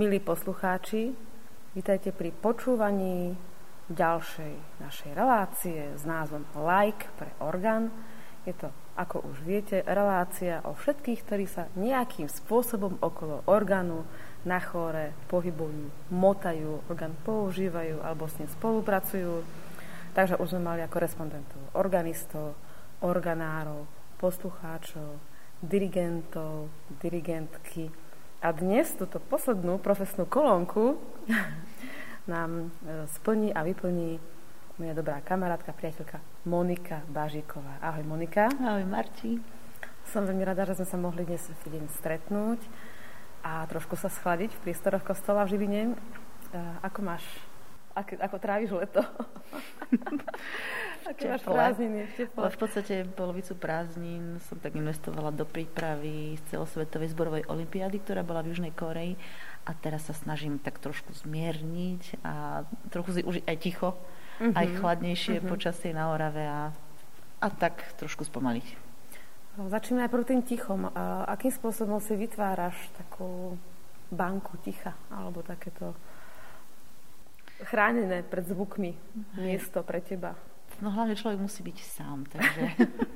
Milí poslucháči, vítajte pri počúvaní ďalšej našej relácie s názvom Like pre orgán. Je to, ako už viete, relácia o všetkých, ktorí sa nejakým spôsobom okolo orgánu na chore pohybujú, motajú, orgán používajú alebo s ním spolupracujú. Takže už sme mali ako respondentov organistov, organárov, poslucháčov, dirigentov, dirigentky. A dnes túto poslednú profesnú kolónku nám e, splní a vyplní moja dobrá kamarátka, priateľka Monika Bažíková. Ahoj Monika. Ahoj Marti. Som veľmi rada, že sme sa mohli dnes v deň stretnúť a trošku sa schladiť v prístoroch kostola v Žiline. E, ako máš ako, ako tráviš leto? Ale v podstate polovicu prázdnin som tak investovala do prípravy z celosvetovej zborovej olimpiády, ktorá bola v Južnej Koreji a teraz sa snažím tak trošku zmierniť a trochu si užiť aj ticho, uh-huh. aj chladnejšie uh-huh. počasie na Orave a, a tak trošku spomaliť. Začneme aj tým tichom. A akým spôsobom si vytváraš takú banku ticha alebo takéto chránené pred zvukmi miesto pre teba. No hlavne človek musí byť sám, takže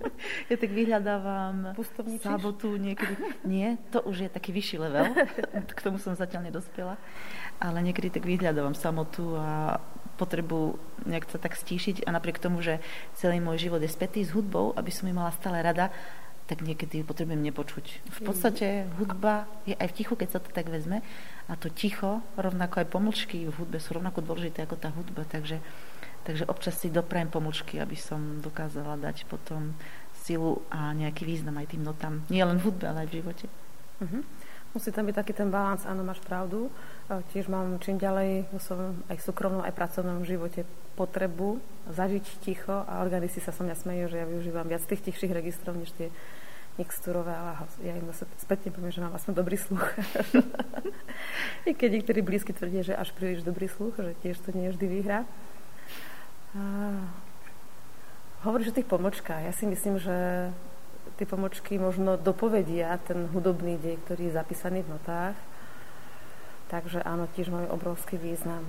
ja tak vyhľadávam sabotu niekedy. Nie, to už je taký vyšší level, k tomu som zatiaľ nedospela, ale niekedy tak vyhľadávam samotu a potrebu nejak sa tak stíšiť a napriek tomu, že celý môj život je spätý s hudbou, aby som ju mala stále rada, tak niekedy ju potrebujem nepočuť. V podstate hudba je aj v tichu, keď sa to tak vezme. A to ticho, rovnako aj pomlčky v hudbe sú rovnako dôležité ako tá hudba. Takže, takže občas si doprajem pomlčky, aby som dokázala dať potom silu a nejaký význam aj tým notám. Nie len v hudbe, ale aj v živote. Uh-huh. Musí tam byť taký ten balans, áno, máš pravdu. Tiež mám čím ďalej vo svojom aj súkromnom, aj pracovnom živote potrebu zažiť ticho a organisti sa so mňa smejú, že ja využívam viac tých tichších registrov, než tie mixturové, ale ja im zase spätne poviem, že mám aspoň dobrý sluch. I keď niektorí blízky tvrdia, že až príliš dobrý sluch, že tiež to nie vždy výhra. Hovoríš o tých pomočkách. Ja si myslím, že tie pomočky možno dopovedia ten hudobný dej, ktorý je zapísaný v notách. Takže áno, tiež majú obrovský význam.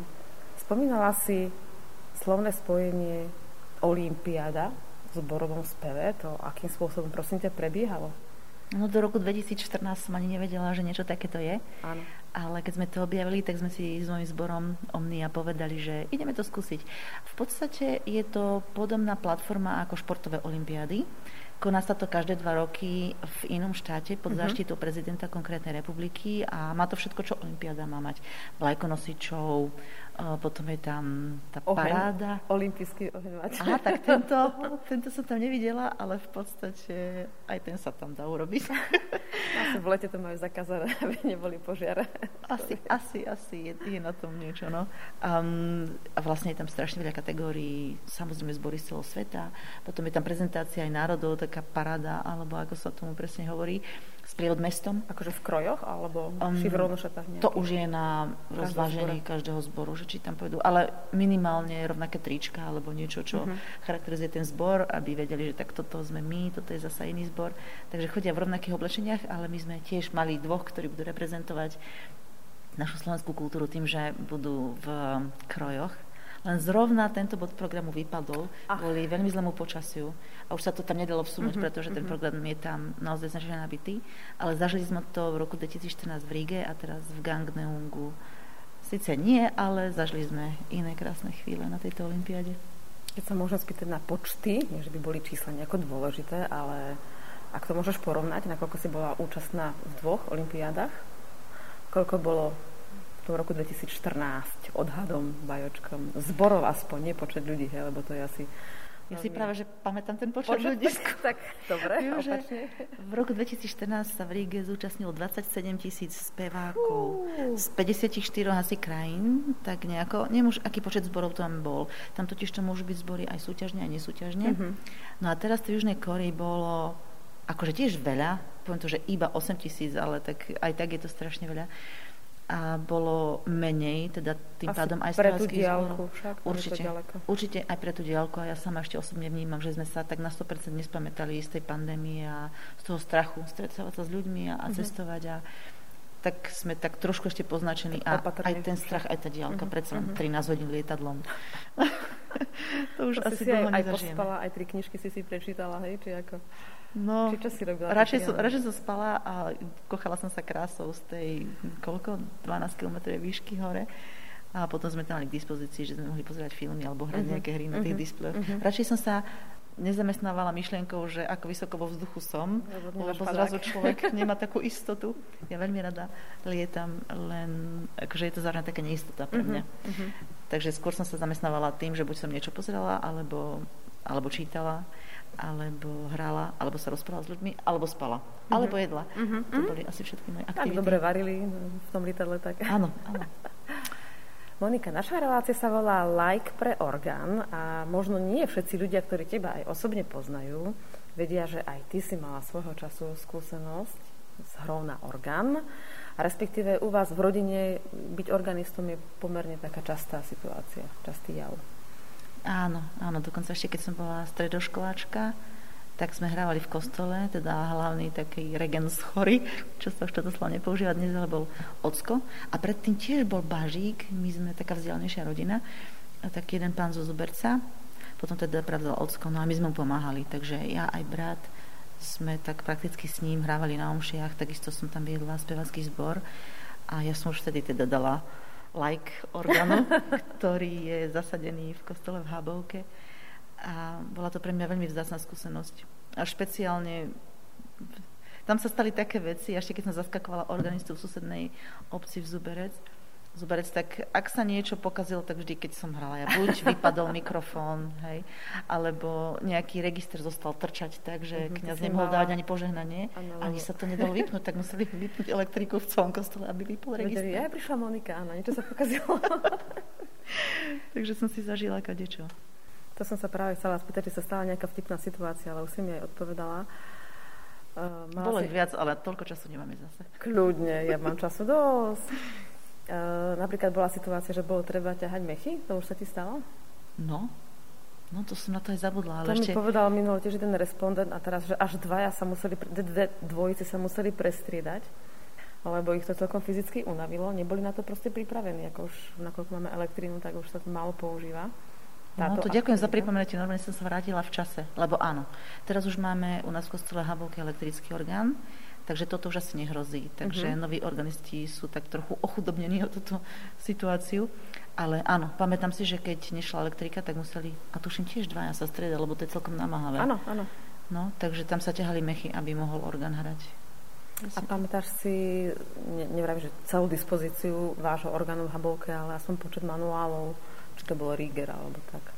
Spomínala si slovné spojenie Olympiáda v zborovom speve, to akým spôsobom prosím ťa prebiehalo? No do roku 2014 som ani nevedela, že niečo takéto je. Áno. Ale keď sme to objavili, tak sme si s mojím zborom Omnia povedali, že ideme to skúsiť. V podstate je to podobná platforma ako športové olimpiády. Koná sa to každé dva roky v inom štáte pod uh-huh. záštitou prezidenta konkrétnej republiky a má to všetko, čo Olympiáda má mať. Vlajkonosičov, potom je tam tá oheň, paráda. Olympijský oheň Aha, tak tento, tento som tam nevidela, ale v podstate aj ten sa tam dá urobiť. Asi v lete to majú zakázané, aby neboli požiare. Asi, asi, asi je, je na tom niečo. No. Um, a vlastne je tam strašne veľa kategórií, samozrejme zbory z celého sveta, potom je tam prezentácia aj národov, taká paráda, alebo ako sa tomu presne hovorí sprievod mestom. Akože v krojoch, alebo um, v rovnošatách? To už je na rozvážení každého zboru, že či tam pôjdu. Ale minimálne rovnaké trička, alebo niečo, čo uh-huh. charakterizuje ten zbor, aby vedeli, že tak toto sme my, toto je zasa iný zbor. Takže chodia v rovnakých oblečeniach, ale my sme tiež mali dvoch, ktorí budú reprezentovať našu slovenskú kultúru tým, že budú v krojoch len zrovna tento bod programu vypadol Ach. kvôli veľmi zlému počasiu a už sa to tam nedalo vsunúť, mm-hmm, pretože ten mm-hmm. program je tam naozaj značne nabitý. Ale zažili sme to v roku 2014 v Ríge a teraz v Gangneungu. Sice nie, ale zažili sme iné krásne chvíle na tejto olympiáde. Keď sa môžem spýtať na počty, nie že by boli čísla nejako dôležité, ale ak to môžeš porovnať, nakoľko si bola účastná v dvoch olympiádach, koľko bolo v roku 2014 odhadom, bajočkom, zborov aspoň, nie počet ľudí, he, lebo to je asi ja si práve, že pamätám ten počet ľudí. Tak, dobre, Viem, že v roku 2014 sa v Ríge zúčastnilo 27 tisíc spevákov uh. z 54 asi krajín, tak nejako, neviem už, aký počet zborov tam bol. Tam totiž to môžu byť zbory aj súťažne, aj nesúťažne. Uh-huh. No a teraz v Južnej Koreji bolo akože tiež veľa, poviem to, že iba 8 tisíc, ale tak aj tak je to strašne veľa a bolo menej, teda tým Asi pádom aj pre tú diálku však, určite, určite aj pre tú diálku a ja sama ešte osobne vnímam, že sme sa tak na 100% nespamätali z tej pandémie a z toho strachu stretávať sa s ľuďmi a, a uh-huh. cestovať a tak sme tak trošku ešte poznačení a aj ten strach, aj tá diálka, uh-huh. predsa len. Mhm. 13 hodín lietadlom. to už to asi si aj, aj pospala, aj tri knižky si si prečítala, hej, či ako? No, či čo si robila? Radšej, som, radšej som spala a kochala som sa krásou z tej, koľko, 12 km výšky hore. A potom sme tam mali k dispozícii, že sme mohli pozerať filmy alebo hrať uh-huh. nejaké hry na tých uh-huh. displejoch. Uh-huh. Radšej som sa nezamestnávala myšlienkou, že ako vysoko vo vzduchu som, lebo, lebo zrazu človek nemá takú istotu. Ja veľmi rada lietam, len akože je to zároveň taká neistota pre mňa. Uh-huh. Takže skôr som sa zamestnávala tým, že buď som niečo pozerala, alebo, alebo čítala, alebo hrala, alebo sa rozprávala s ľuďmi, alebo spala, uh-huh. alebo jedla. Uh-huh. To boli asi všetky moje aktivity. Tak dobre varili v tom lietadle. Tak. Áno, áno. Monika, naša relácia sa volá Like pre orgán a možno nie všetci ľudia, ktorí teba aj osobne poznajú, vedia, že aj ty si mala svojho času skúsenosť s hrou na orgán. A respektíve u vás v rodine byť organistom je pomerne taká častá situácia, častý jav. Áno, áno, dokonca ešte keď som bola stredoškoláčka, tak sme hrávali v kostole, teda hlavný taký regens chory, čo sa už toto slovo nepoužíva dnes, ale bol Ocko. A predtým tiež bol Bažík, my sme taká vzdialnejšia rodina, a tak jeden pán zo Zuberca, potom teda pravdal Ocko, no a my sme mu pomáhali, takže ja aj brat sme tak prakticky s ním hrávali na omšiach, takisto som tam viedla spevacký zbor a ja som už vtedy teda dala like orgánu, ktorý je zasadený v kostole v Habovke a bola to pre mňa veľmi vzácna skúsenosť. A špeciálne tam sa stali také veci, ešte keď som zaskakovala organistu v susednej obci v Zuberec, Zuberec, tak ak sa niečo pokazilo, tak vždy, keď som hrala, ja buď vypadol mikrofón, hej, alebo nejaký register zostal trčať tak, že mm-hmm, kniaz nemohol dávať ani požehnanie, ano, ani sa to nedalo vypnúť, tak museli vypnúť elektriku v celom kostole, aby vypol register. Ja prišla Monika, áno, niečo sa pokazilo. Takže som si zažila kadečo. To som sa práve chcela spýtať, či sa stala nejaká vtipná situácia, ale už si mi aj odpovedala. Uh, Bolo si... viac, ale toľko času nemáme zase. Kľudne, ja mám času dosť. Uh, napríklad bola situácia, že bolo treba ťahať mechy, to už sa ti stalo? No, No to som na to aj zabudla. Ale to ešte... mi povedal minulý tiež ten respondent a teraz, že až dvaja sa museli, dvojice sa museli prestriedať, lebo ich to celkom fyzicky unavilo. Neboli na to proste pripravení. Ako už, nakoľko máme elektrínu, tak už sa to málo používa. No to ďakujem za pripomenutie, normálne som sa vrátila v čase, lebo áno, teraz už máme u nás v kostole Habovke elektrický orgán, takže toto už asi nehrozí. Takže uh-huh. noví organisti sú tak trochu ochudobnení o túto situáciu. Ale áno, pamätám si, že keď nešla elektrika, tak museli, a tuším tiež dvaja sa striedať, lebo to je celkom namáhavé. Áno, áno. No, takže tam sa ťahali mechy, aby mohol orgán hrať. A pamätáš si, ne, nevravím, že celú dispozíciu vášho orgánu v Habovke, ale aspoň počet manuálov, či to bolo Rieger alebo tak?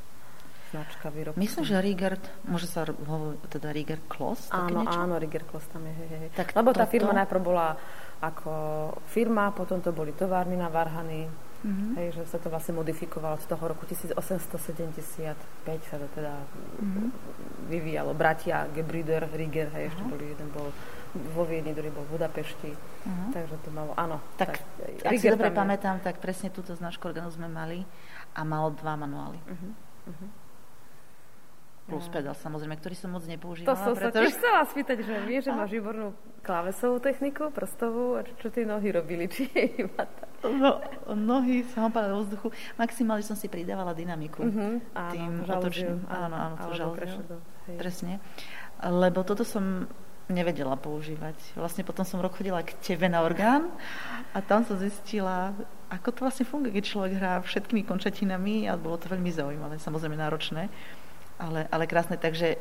Značka výrobca. Myslím, že Rieger, môže sa hovoriť teda Rieger Kloss? Áno, niečo? áno, Rieger Kloss tam je. Hej, hej. Tak Lebo toto... tá firma najprv bola ako firma, potom to boli továrny na Varhany, mm-hmm. hej, že sa to vlastne modifikovalo od toho roku 1875 sa to teda mm-hmm. vyvíjalo. Bratia Gebrider, Rieger, hej, ešte boli, jeden bol vo Viedni, druhý bol v Budapešti. Uh-huh. Takže to malo, áno. Tak, tak ak si dobre pamätám, tak presne túto značku orgánu sme mali a mal dva manuály. Uh-huh. Uh-huh. Plus pedál, samozrejme, ktorý som moc nepoužívala. To som pretože... sa tiež chcela spýtať, že vie, že máš výbornú klávesovú techniku, prstovú, a čo, tie nohy robili? Či je iba No, nohy som hopala do vzduchu. Maximálne som si pridávala dynamiku. Uh-huh. Áno, tým otočným. Áno, áno, žalúziu. Presne. Lebo toto som nevedela používať. Vlastne potom som rok chodila k tebe na orgán a tam som zistila, ako to vlastne funguje, keď človek hrá všetkými končatinami a bolo to veľmi zaujímavé, samozrejme náročné, ale, ale krásne. Takže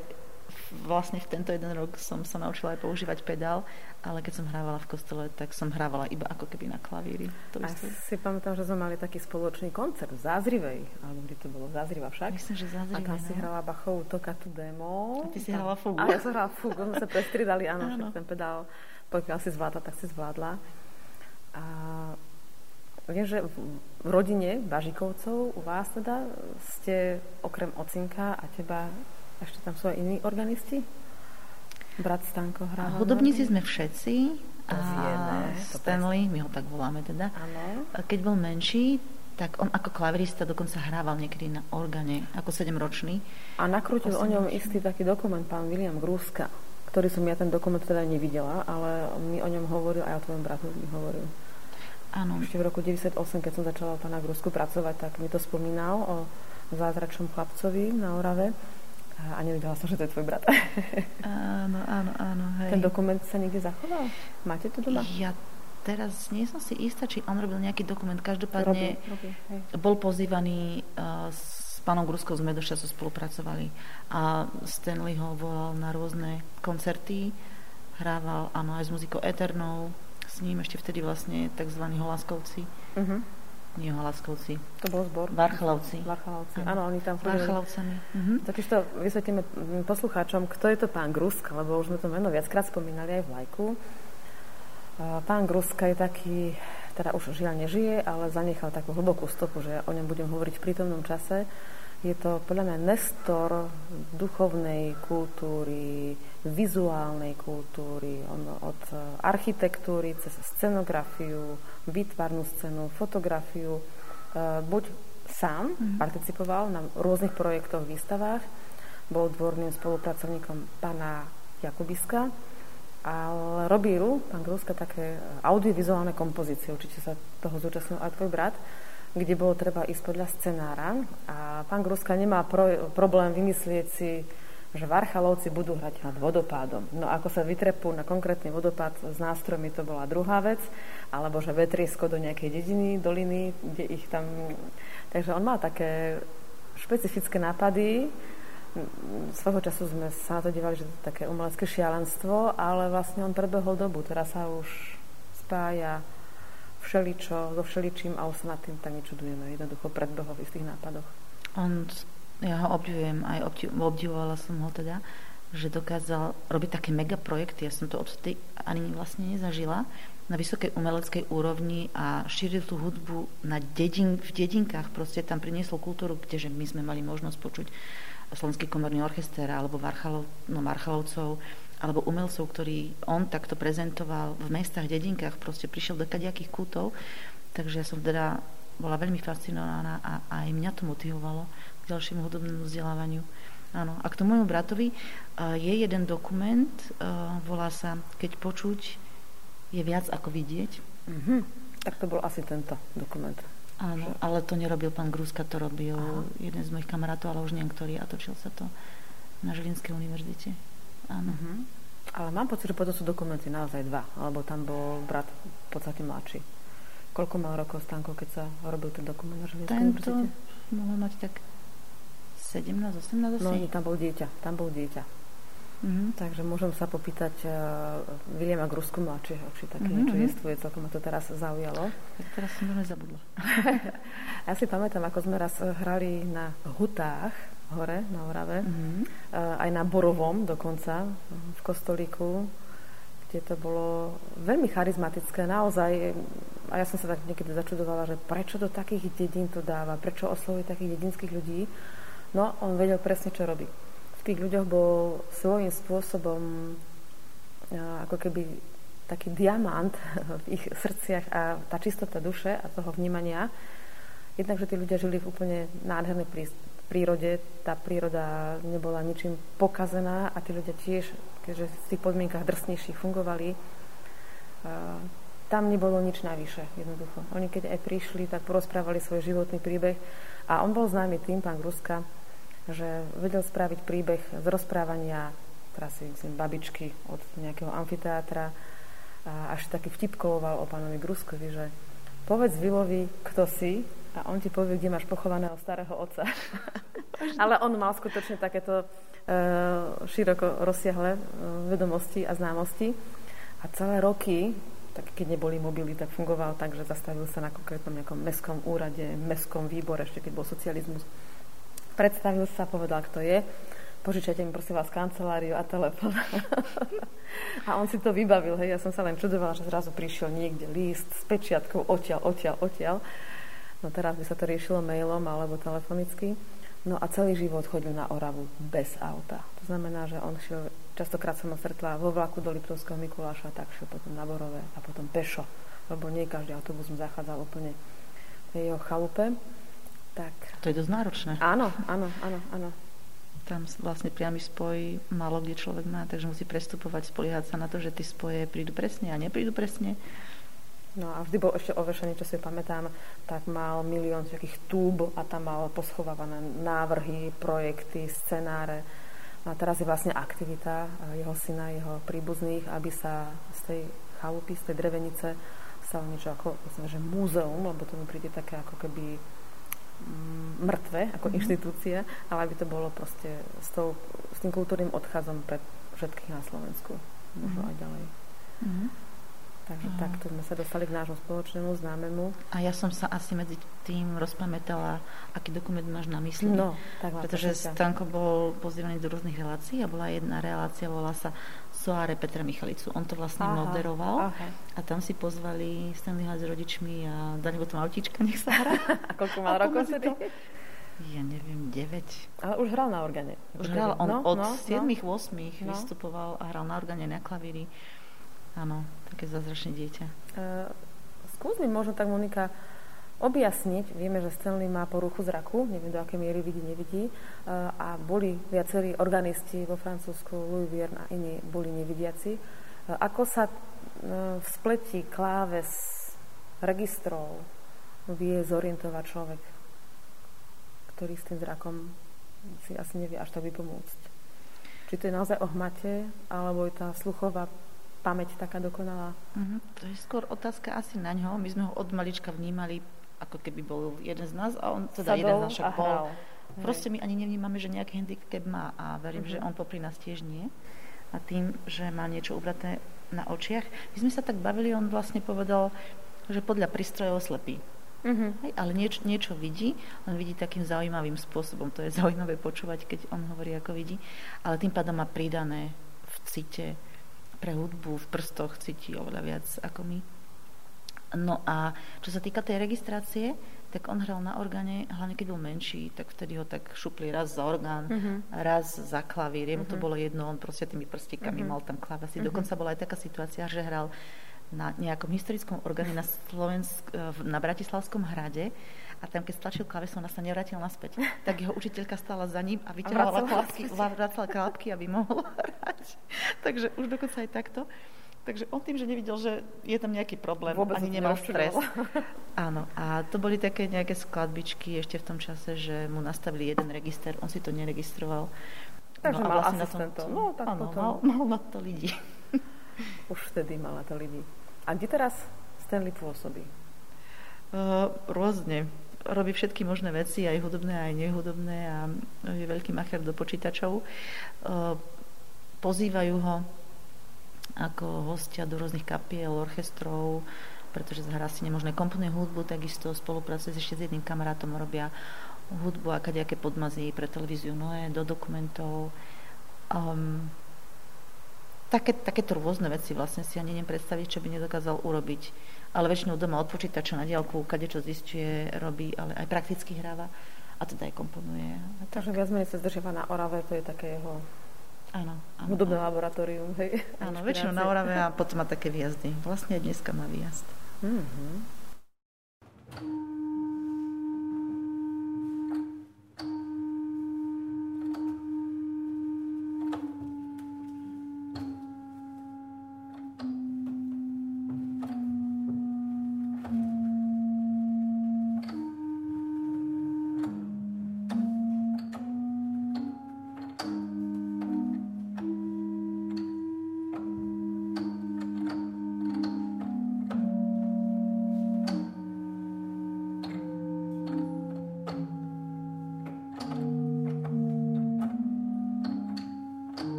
vlastne v tento jeden rok som sa naučila aj používať pedál, ale keď som hrávala v kostole, tak som hrávala iba ako keby na klavíri. To a isté. si pamätám, že sme mali taký spoločný koncert v Zázrivej, alebo kde to bolo, Zázriva však. Myslím, že Zázriva, A tam si no. hrala Bachovú Tokatu demo. A ty si hrala fugu. A ja som hrala fugu, sme sa prestridali, áno, áno. ten pedál, pokiaľ si zvládla, tak si zvládla. A Viem, že v rodine Bažikovcov u vás teda ste okrem ocinka a teba ešte tam sú aj iní organisti? Brat Stanko hrá. Hudobníci sme všetci. A vieme, Stanley, my ho tak voláme teda. Ano. Keď bol menší, tak on ako klavirista dokonca hrával niekedy na organe, ako sedemročný. A nakrútil o ňom istý taký dokument pán William Grúska. ktorý som ja ten dokument teda nevidela, ale mi o ňom hovoril aj o tvojom bratu mi hovoril. Áno. Ešte v roku 98, keď som začala pána Grusku pracovať, tak mi to spomínal o zázračnom chlapcovi na Orave. A nevedela som, že to je tvoj brat. áno, áno, áno. Hej. Ten dokument sa niekde zachoval? Máte to doma? Ja teraz nie som si istá, či on robil nejaký dokument. Každopádne robil, robil, bol pozývaný uh, s pánom Gruskou sme dosť času spolupracovali a Stanley ho volal na rôzne koncerty. Hrával, áno, aj s muzikou Eternou, s ním ešte vtedy vlastne tzv. Holaskovci. Uh-huh. Nie Holaskovci. To bol zbor. Varchalovci. Varchalovci. Áno, oni tam chodili. Varchalovcami. Uh-huh. to vysvetlíme poslucháčom, kto je to pán Grusk, lebo už sme to meno viackrát spomínali aj v lajku. Pán Gruska je taký, teda už žiaľ nežije, ale zanechal takú hlbokú stopu, že o ňom budem hovoriť v prítomnom čase. Je to podľa mňa nestor duchovnej kultúry, vizuálnej kultúry, on od architektúry cez scenografiu, výtvarnú scénu, fotografiu. E, buď sám mm-hmm. participoval na rôznych projektoch, výstavách, bol dvorným spolupracovníkom pána Jakubiska, ale robil pán Gruska také audiovizuálne kompozície, určite sa toho zúčastnil aj tvoj brat kde bolo treba ísť podľa scenára. A pán Gruska nemá pro, problém vymyslieť si, že Varchalovci budú hrať nad vodopádom. No ako sa vytrepú na konkrétny vodopád s nástrojmi, to bola druhá vec. Alebo že vetriesko do nejakej dediny, doliny, kde ich tam... Takže on má také špecifické nápady. Svojho času sme sa na to dívali, že to je také umelecké šialenstvo, ale vlastne on predbehol dobu. Teraz sa už spája všeličo, so všeličím a už sa nad tým tak nečudujeme. Jednoducho predbehol v istých nápadoch. On, ja ho obdivujem, aj obdivovala som ho teda, že dokázal robiť také megaprojekty. Ja som to odtedy ani vlastne nezažila na vysokej umeleckej úrovni a šíril tú hudbu na dedin, v dedinkách. Proste tam priniesol kultúru, kdeže my sme mali možnosť počuť Slovenský komorný orchester alebo Varchalov, no, Marchalovcov alebo umelcov, ktorí on takto prezentoval v mestách, dedinkách, proste prišiel do kadejakých kútov, takže ja som teda bola veľmi fascinovaná a aj mňa to motivovalo k ďalšiemu hudobnému vzdelávaniu. Áno. A k tomu môjmu bratovi uh, je jeden dokument, uh, volá sa Keď počuť je viac ako vidieť. Mm-hmm. Tak to bol asi tento dokument. Áno, že... ale to nerobil pán Gruska, to robil Aha. jeden z mojich kamarátov, ale už neviem ktorý a točil sa to na Žilinskej univerzite. Áno. Uh-huh. Ale mám pocit, že potom sú dokumenty naozaj dva, alebo tam bol brat v podstate mladší. Koľko mal rokov Stanko, keď sa robil ten dokument na Žilinskej Tento mohol mať tak 17, 18 asi. No nie, tam bol dieťa, tam bol dieťa. Mm-hmm. Takže môžem sa popýtať uh, Viliama Grusku mladšieho, či také mm-hmm. niečo jestvuje, celkom ma to teraz zaujalo. Tak teraz som to zabudla. ja si pamätám, ako sme raz hrali na hutách hore na Orave, mm-hmm. aj na Borovom dokonca, v kostolíku, kde to bolo veľmi charizmatické, naozaj. A ja som sa tak niekedy začudovala, že prečo do takých dedín to dáva, prečo oslovuje takých dedinských ľudí. No, on vedel presne, čo robí. V tých ľuďoch bol svojím spôsobom ako keby taký diamant v ich srdciach a tá čistota duše a toho vnímania. Jednak, že tí ľudia žili v úplne nádhernej prírode. Tá príroda nebola ničím pokazená a tí ľudia tiež, keďže v tých podmienkach drsnejších fungovali, tam nebolo nič navyše, jednoducho. Oni keď aj prišli, tak porozprávali svoj životný príbeh a on bol známy tým, pán Gruska, že vedel spraviť príbeh z rozprávania, teraz si myslím, babičky od nejakého amfiteátra, a až taký vtipkoval o pánovi Gruskovi, že povedz Vilovi, kto si a on ti povie, kde máš pochovaného starého otca. Ale on mal skutočne takéto uh, široko rozsiahle uh, vedomosti a známosti. A celé roky, tak keď neboli mobily, tak fungoval tak, že zastavil sa na konkrétnom nejakom mestskom úrade, mestskom výbore, ešte keď bol socializmus. Predstavil sa, povedal, kto je. Požičajte mi prosím vás kanceláriu a telefón. a on si to vybavil. Hej. Ja som sa len čudovala, že zrazu prišiel niekde list s pečiatkou odtiaľ, odtiaľ, odtiaľ. No teraz by sa to riešilo mailom alebo telefonicky. No a celý život chodil na Oravu bez auta. To znamená, že on šiel, častokrát som ho stretla vo vlaku do Liptovského Mikuláša, tak šiel potom na Borové a potom pešo, lebo nie každý autobus mu zachádzal úplne v jeho chalupe. Tak... To je dosť náročné. Áno, áno, áno, áno. tam vlastne priamy spoj málo kde človek má, takže musí prestupovať, spoliehať sa na to, že tie spoje prídu presne a neprídu presne. No a vždy bol ešte overšený, čo si pamätám, tak mal milión takých túb a tam mal poschovávané návrhy, projekty, scenáre. A teraz je vlastne aktivita eh, jeho syna, jeho príbuzných, aby sa z tej chalupy, z tej drevenice stalo niečo ako, myslím, že múzeum, lebo to mi príde také ako keby mm, mŕtve ako mm-hmm. inštitúcia, ale aby to bolo proste s, tou, s tým kultúrnym odcházom pre všetkých na Slovensku. Možno mm-hmm. aj ďalej. Mm-hmm. Takže uh-huh. takto sme sa dostali k nášmu spoločnému známemu. A ja som sa asi medzi tým rozpamätala, aký dokument máš na mysli. No, tak Pretože Stanko bol pozývaný do rôznych relácií a bola jedna relácia, volá sa Soáre Petra Michalicu. On to vlastne aha, moderoval aha. a tam si pozvali Stanleyho s rodičmi a dali tam autíčka, nech sa hrá. a koľko mal rokov vtedy? Ja neviem, 9. Ale už hral na organe. Už hral, on no, od no, 7-8 no. vystupoval a hral na organe, na klavíri. Áno, také zázračné dieťa. Uh, skús mi možno tak, Monika, objasniť. Vieme, že Stanley má poruchu zraku, neviem do akej miery vidí, nevidí. Uh, a boli viacerí organisti vo Francúzsku, Louis Vierne a iní boli nevidiaci. Uh, ako sa v spleti kláves registrov vie zorientovať človek, ktorý s tým zrakom si asi nevie až tak vypomôcť. Či to je naozaj o hmate, alebo je tá sluchová pamäť taká dokonalá? Uh-huh. To je skôr otázka asi na ňo. My sme ho od malička vnímali, ako keby bol jeden z nás a on teda Sadol jeden z nás však bol. Proste my ani nevnímame, že nejaký handicap má a verím, uh-huh. že on popri nás tiež nie. A tým, že má niečo ubraté na očiach. My sme sa tak bavili, on vlastne povedal, že podľa prístrojov slepý. Uh-huh. Hej, ale nieč, niečo vidí, on vidí takým zaujímavým spôsobom. To je zaujímavé počúvať, keď on hovorí, ako vidí. Ale tým pádom má pridané v cite, pre hudbu v prstoch cíti oveľa viac ako my. No a čo sa týka tej registrácie, tak on hral na orgáne, hlavne keď bol menší, tak vtedy ho tak šupli raz za orgán, uh-huh. raz za klavír. Jemu uh-huh. to mhm. bolo jedno, on proste tými prstíkami uh-huh. mal tam klávesy. Uh-huh. Dokonca bola aj taká situácia, že hral na nejakom historickom orgáne na, Slovensk, na Bratislavskom hrade a tam, keď stlačil klaves, ona sa nevrátil naspäť. Tak jeho učiteľka stála za ním a vyťahovala klapky, vracala klapky, aby mohol hrať. Takže už dokonca aj takto. Takže on tým, že nevidel, že je tam nejaký problém, Vôbec ani nemal stres. Áno, a to boli také nejaké skladbičky ešte v tom čase, že mu nastavili jeden register, on si to neregistroval. Takže no, mal vlastne asistentov. No, tak áno, potom... mal, mal na to ľudí. Už vtedy mal na to ľudí. A kde teraz Stanley pôsobí? Uh, rôzne robí všetky možné veci, aj hudobné, aj nehudobné a je veľký macher do počítačov. E, pozývajú ho ako hostia do rôznych kapiel, orchestrov, pretože zahrá si nemožné komponuje hudbu, takisto spolupracuje ešte s jedným kamarátom, robia hudbu a kadejaké podmazy pre televíziu Noé, do dokumentov. Um, také, takéto rôzne veci vlastne si ani neviem predstaviť, čo by nedokázal urobiť ale väčšinou doma od počítača na diálku, kade čo zistuje, robí, ale aj prakticky hráva a teda aj komponuje. Takže viac menej sa zdržiava na Orave, to je také jeho Áno, áno, hudobné laboratórium. Hej, áno, väčšinou na Orave a potom má také výjazdy. Vlastne dneska má výjazd. Mm-hmm.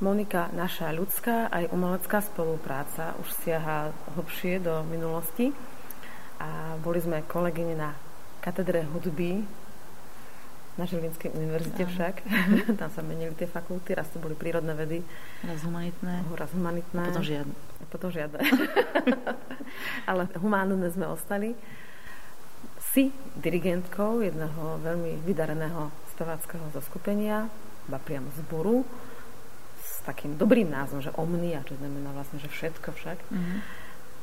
Monika, naša ľudská aj umelecká spolupráca už siaha hlbšie do minulosti a boli sme kolegyne na katedre hudby na Žilinskej univerzite však. Tam sa menili tie fakulty, raz to boli prírodné vedy. Raz humanitné. Raz humanitné. A potom žiadne. A potom žiadne. Ale humánne sme ostali. Si dirigentkou jedného veľmi vydareného speváckého zoskupenia, iba priamo zboru, s takým dobrým názvom, že Omnia, čo znamená vlastne, že všetko však. Mm-hmm.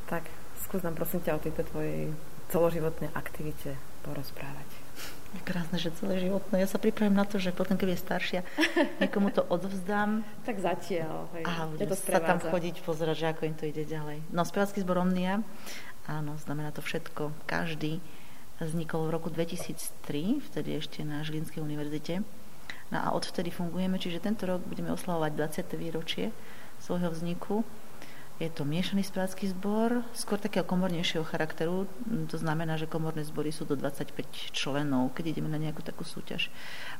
Tak skús nám prosím ťa o tejto tvojej celoživotnej aktivite porozprávať. Je krásne, že celé životné. Ja sa pripravím na to, že potom, keď je staršia, niekomu to odvzdám. tak zatiaľ. Hej. A budem sa tam chodiť, pozerať, že ako im to ide ďalej. No, spevacký zbor Omnia, áno, znamená to všetko. Každý vznikol v roku 2003, vtedy ešte na Žilinskej univerzite. No a odvtedy fungujeme, čiže tento rok budeme oslavovať 20. výročie svojho vzniku. Je to miešaný spevácky zbor, skôr takého komornejšieho charakteru. To znamená, že komorné zbory sú do 25 členov, keď ideme na nejakú takú súťaž.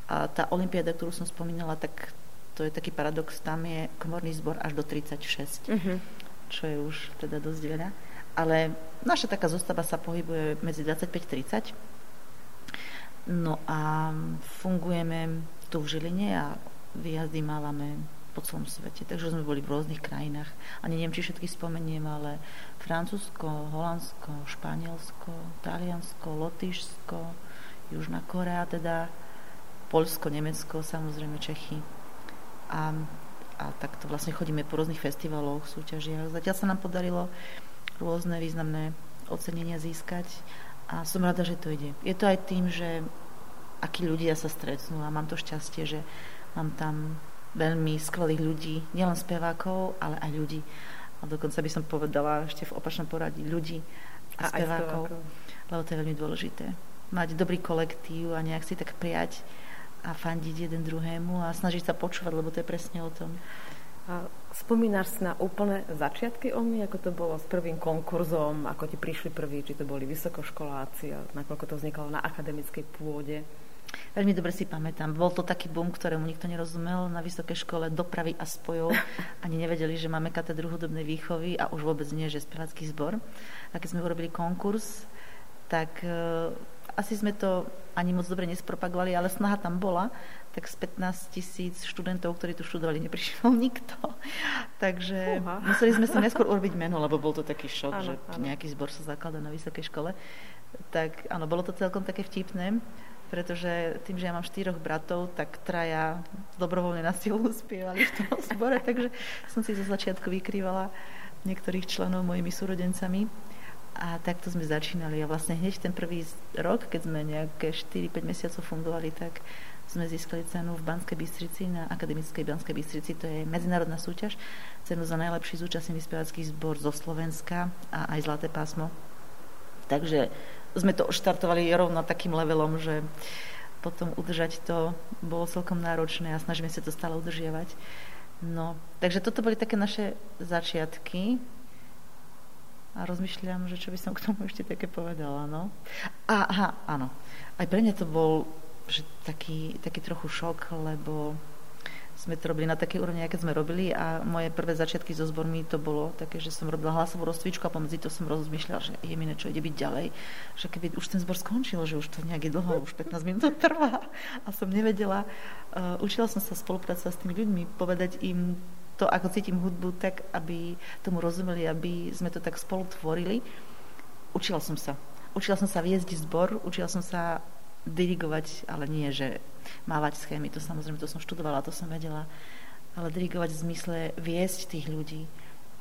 A tá olimpiáda, ktorú som spomínala, tak to je taký paradox, tam je komorný zbor až do 36, uh-huh. Mhm. čo je už teda dosť veľa. Ale naša taká zostava sa pohybuje medzi 25-30. No a fungujeme tu v Žiline a výjazdy mávame po celom svete. Takže sme boli v rôznych krajinách. Ani neviem, či všetky spomeniem, ale Francúzsko, Holandsko, Španielsko, Taliansko, Lotyšsko, Južná Korea, teda Polsko, Nemecko, samozrejme Čechy. A, a takto vlastne chodíme po rôznych festivaloch, súťažiach. Zatiaľ sa nám podarilo rôzne významné ocenenia získať a som rada, že to ide. Je to aj tým, že akí ľudia sa stretnú a mám to šťastie, že mám tam veľmi skvelých ľudí, nielen spevákov, ale aj ľudí. A dokonca by som povedala ešte v opačnom poradí ľudí a, a spevákov, spevákov, lebo to je veľmi dôležité. Mať dobrý kolektív a nejak si tak prijať a fandiť jeden druhému a snažiť sa počúvať, lebo to je presne o tom. A spomínaš na úplné začiatky OMI, ako to bolo s prvým konkurzom, ako ti prišli prví, či to boli vysokoškoláci a nakoľko to vznikalo na akademickej pôde? Veľmi dobre si pamätám. Bol to taký boom, ktorému nikto nerozumel na vysokej škole dopravy a spojov. Ani nevedeli, že máme katedru hudobnej výchovy a už vôbec nie, že spevácky zbor. A keď sme urobili konkurs, tak uh, asi sme to ani moc dobre nespropagovali, ale snaha tam bola tak z 15 tisíc študentov, ktorí tu študovali, neprišiel nikto. Takže Uha. museli sme sa neskôr urobiť meno, lebo bol to taký šok, ano, že ano. nejaký zbor sa zakladá na vysokej škole. Tak áno, bolo to celkom také vtipné, pretože tým, že ja mám štyroch bratov, tak traja dobrovoľne na silu spievali v tom zbore, takže som si zo začiatku vykrývala niektorých členov mojimi súrodencami. A takto sme začínali. A vlastne hneď ten prvý rok, keď sme nejaké 4-5 mesiacov fungovali, tak sme získali cenu v Banskej Bystrici na Akademickej Banskej Bystrici. To je medzinárodná súťaž. Cenu za najlepší zúčastnený spevacký zbor zo Slovenska a aj Zlaté pásmo. Takže sme to štartovali rovno takým levelom, že potom udržať to bolo celkom náročné a snažíme sa to stále udržiavať. No, takže toto boli také naše začiatky a rozmýšľam, že čo by som k tomu ešte také povedala. No. Aha, áno. Aj pre mňa to bol že taký, taký trochu šok, lebo sme to robili na takej úrovni, aké sme robili a moje prvé začiatky so zbormi to bolo také, že som robila hlasovú rozcvičku a pomedzi to som rozmýšľala, že je mi niečo ide byť ďalej, že keby už ten zbor skončil, že už to nejaké dlho, už 15 minút trvá a som nevedela. Uh, učila som sa spolupracovať s tými ľuďmi, povedať im to, ako cítim hudbu, tak, aby tomu rozumeli, aby sme to tak spolu tvorili. Učila som sa. Učila som sa viesť zbor, učila som sa dirigovať, ale nie, že mávať schémy, to samozrejme, to som študovala, to som vedela, ale dirigovať v zmysle viesť tých ľudí,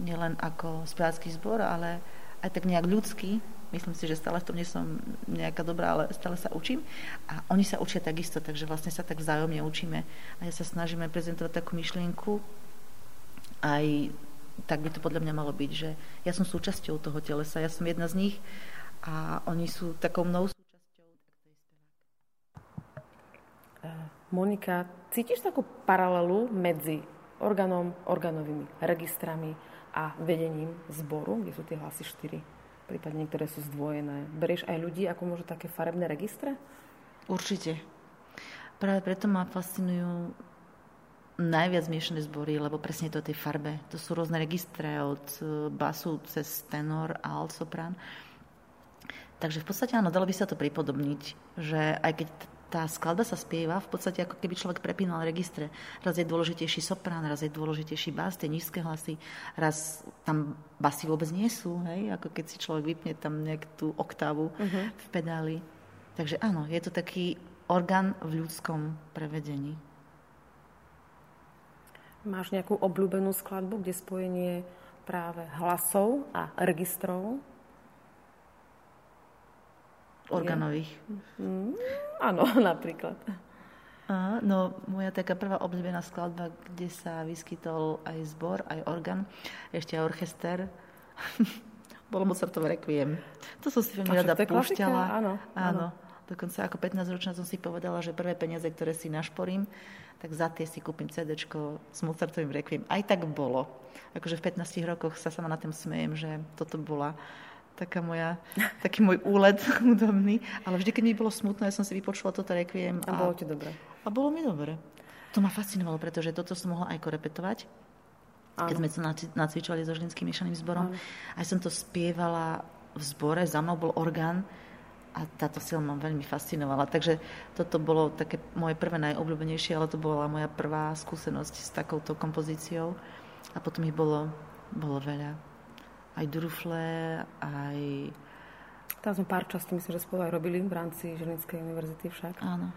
nielen ako spevácky zbor, ale aj tak nejak ľudský. Myslím si, že stále v tom nie som nejaká dobrá, ale stále sa učím. A oni sa učia takisto, takže vlastne sa tak vzájomne učíme. A ja sa snažíme prezentovať takú myšlienku, aj tak by to podľa mňa malo byť, že ja som súčasťou toho telesa, ja som jedna z nich a oni sú takou mnou Monika, cítiš takú paralelu medzi orgánom, orgánovými registrami a vedením zboru, kde sú tie hlasy 4, prípadne niektoré sú zdvojené. Berieš aj ľudí ako môžu také farebné registre? Určite. Práve preto ma fascinujú najviac miešané zbory, lebo presne to je tej farbe. To sú rôzne registre od e, basu cez tenor a alt sopran. Takže v podstate áno, dalo by sa to pripodobniť, že aj keď tá skladba sa spieva, v podstate ako keby človek prepínal registre. Raz je dôležitejší soprán, raz je dôležitejší bás, tie nízke hlasy, raz tam basy vôbec nie sú, hej? ako keď si človek vypne tam nejak tú oktávu uh-huh. v pedáli. Takže áno, je to taký orgán v ľudskom prevedení. Máš nejakú obľúbenú skladbu, kde spojenie práve hlasov a registrov? Organových. Mm, áno, napríklad. Aha, no, moja taká prvá obľúbená skladba, kde sa vyskytol aj zbor, aj organ, ešte aj orchester, bolo Mozartové requiem. To som si veľmi rada púšťala. Áno, áno. áno. Dokonca ako 15-ročná som si povedala, že prvé peniaze, ktoré si našporím, tak za tie si kúpim CD s Mozartovým Requiem. Aj tak bolo. Akože v 15 rokoch sa sama na tým smejem, že toto bola taká moja, taký môj úlet hudobný. Ale vždy, keď mi bolo smutné, ja som si vypočula toto Requiem. A, a bolo ti dobre. A bolo mi dobre. To ma fascinovalo, pretože toto som mohla aj korepetovať. Keď sme sa nacvičovali so Žilinským miešaným zborom. Áno. Aj som to spievala v zbore, za mnou bol orgán a táto sila ma veľmi fascinovala. Takže toto bolo také moje prvé najobľúbenejšie, ale to bola moja prvá skúsenosť s takouto kompozíciou. A potom ich bolo, bolo veľa. Aj Durufle, aj... Tam sme pár častí, myslím, že spolu aj robili v rámci Žilinskej univerzity však. Áno.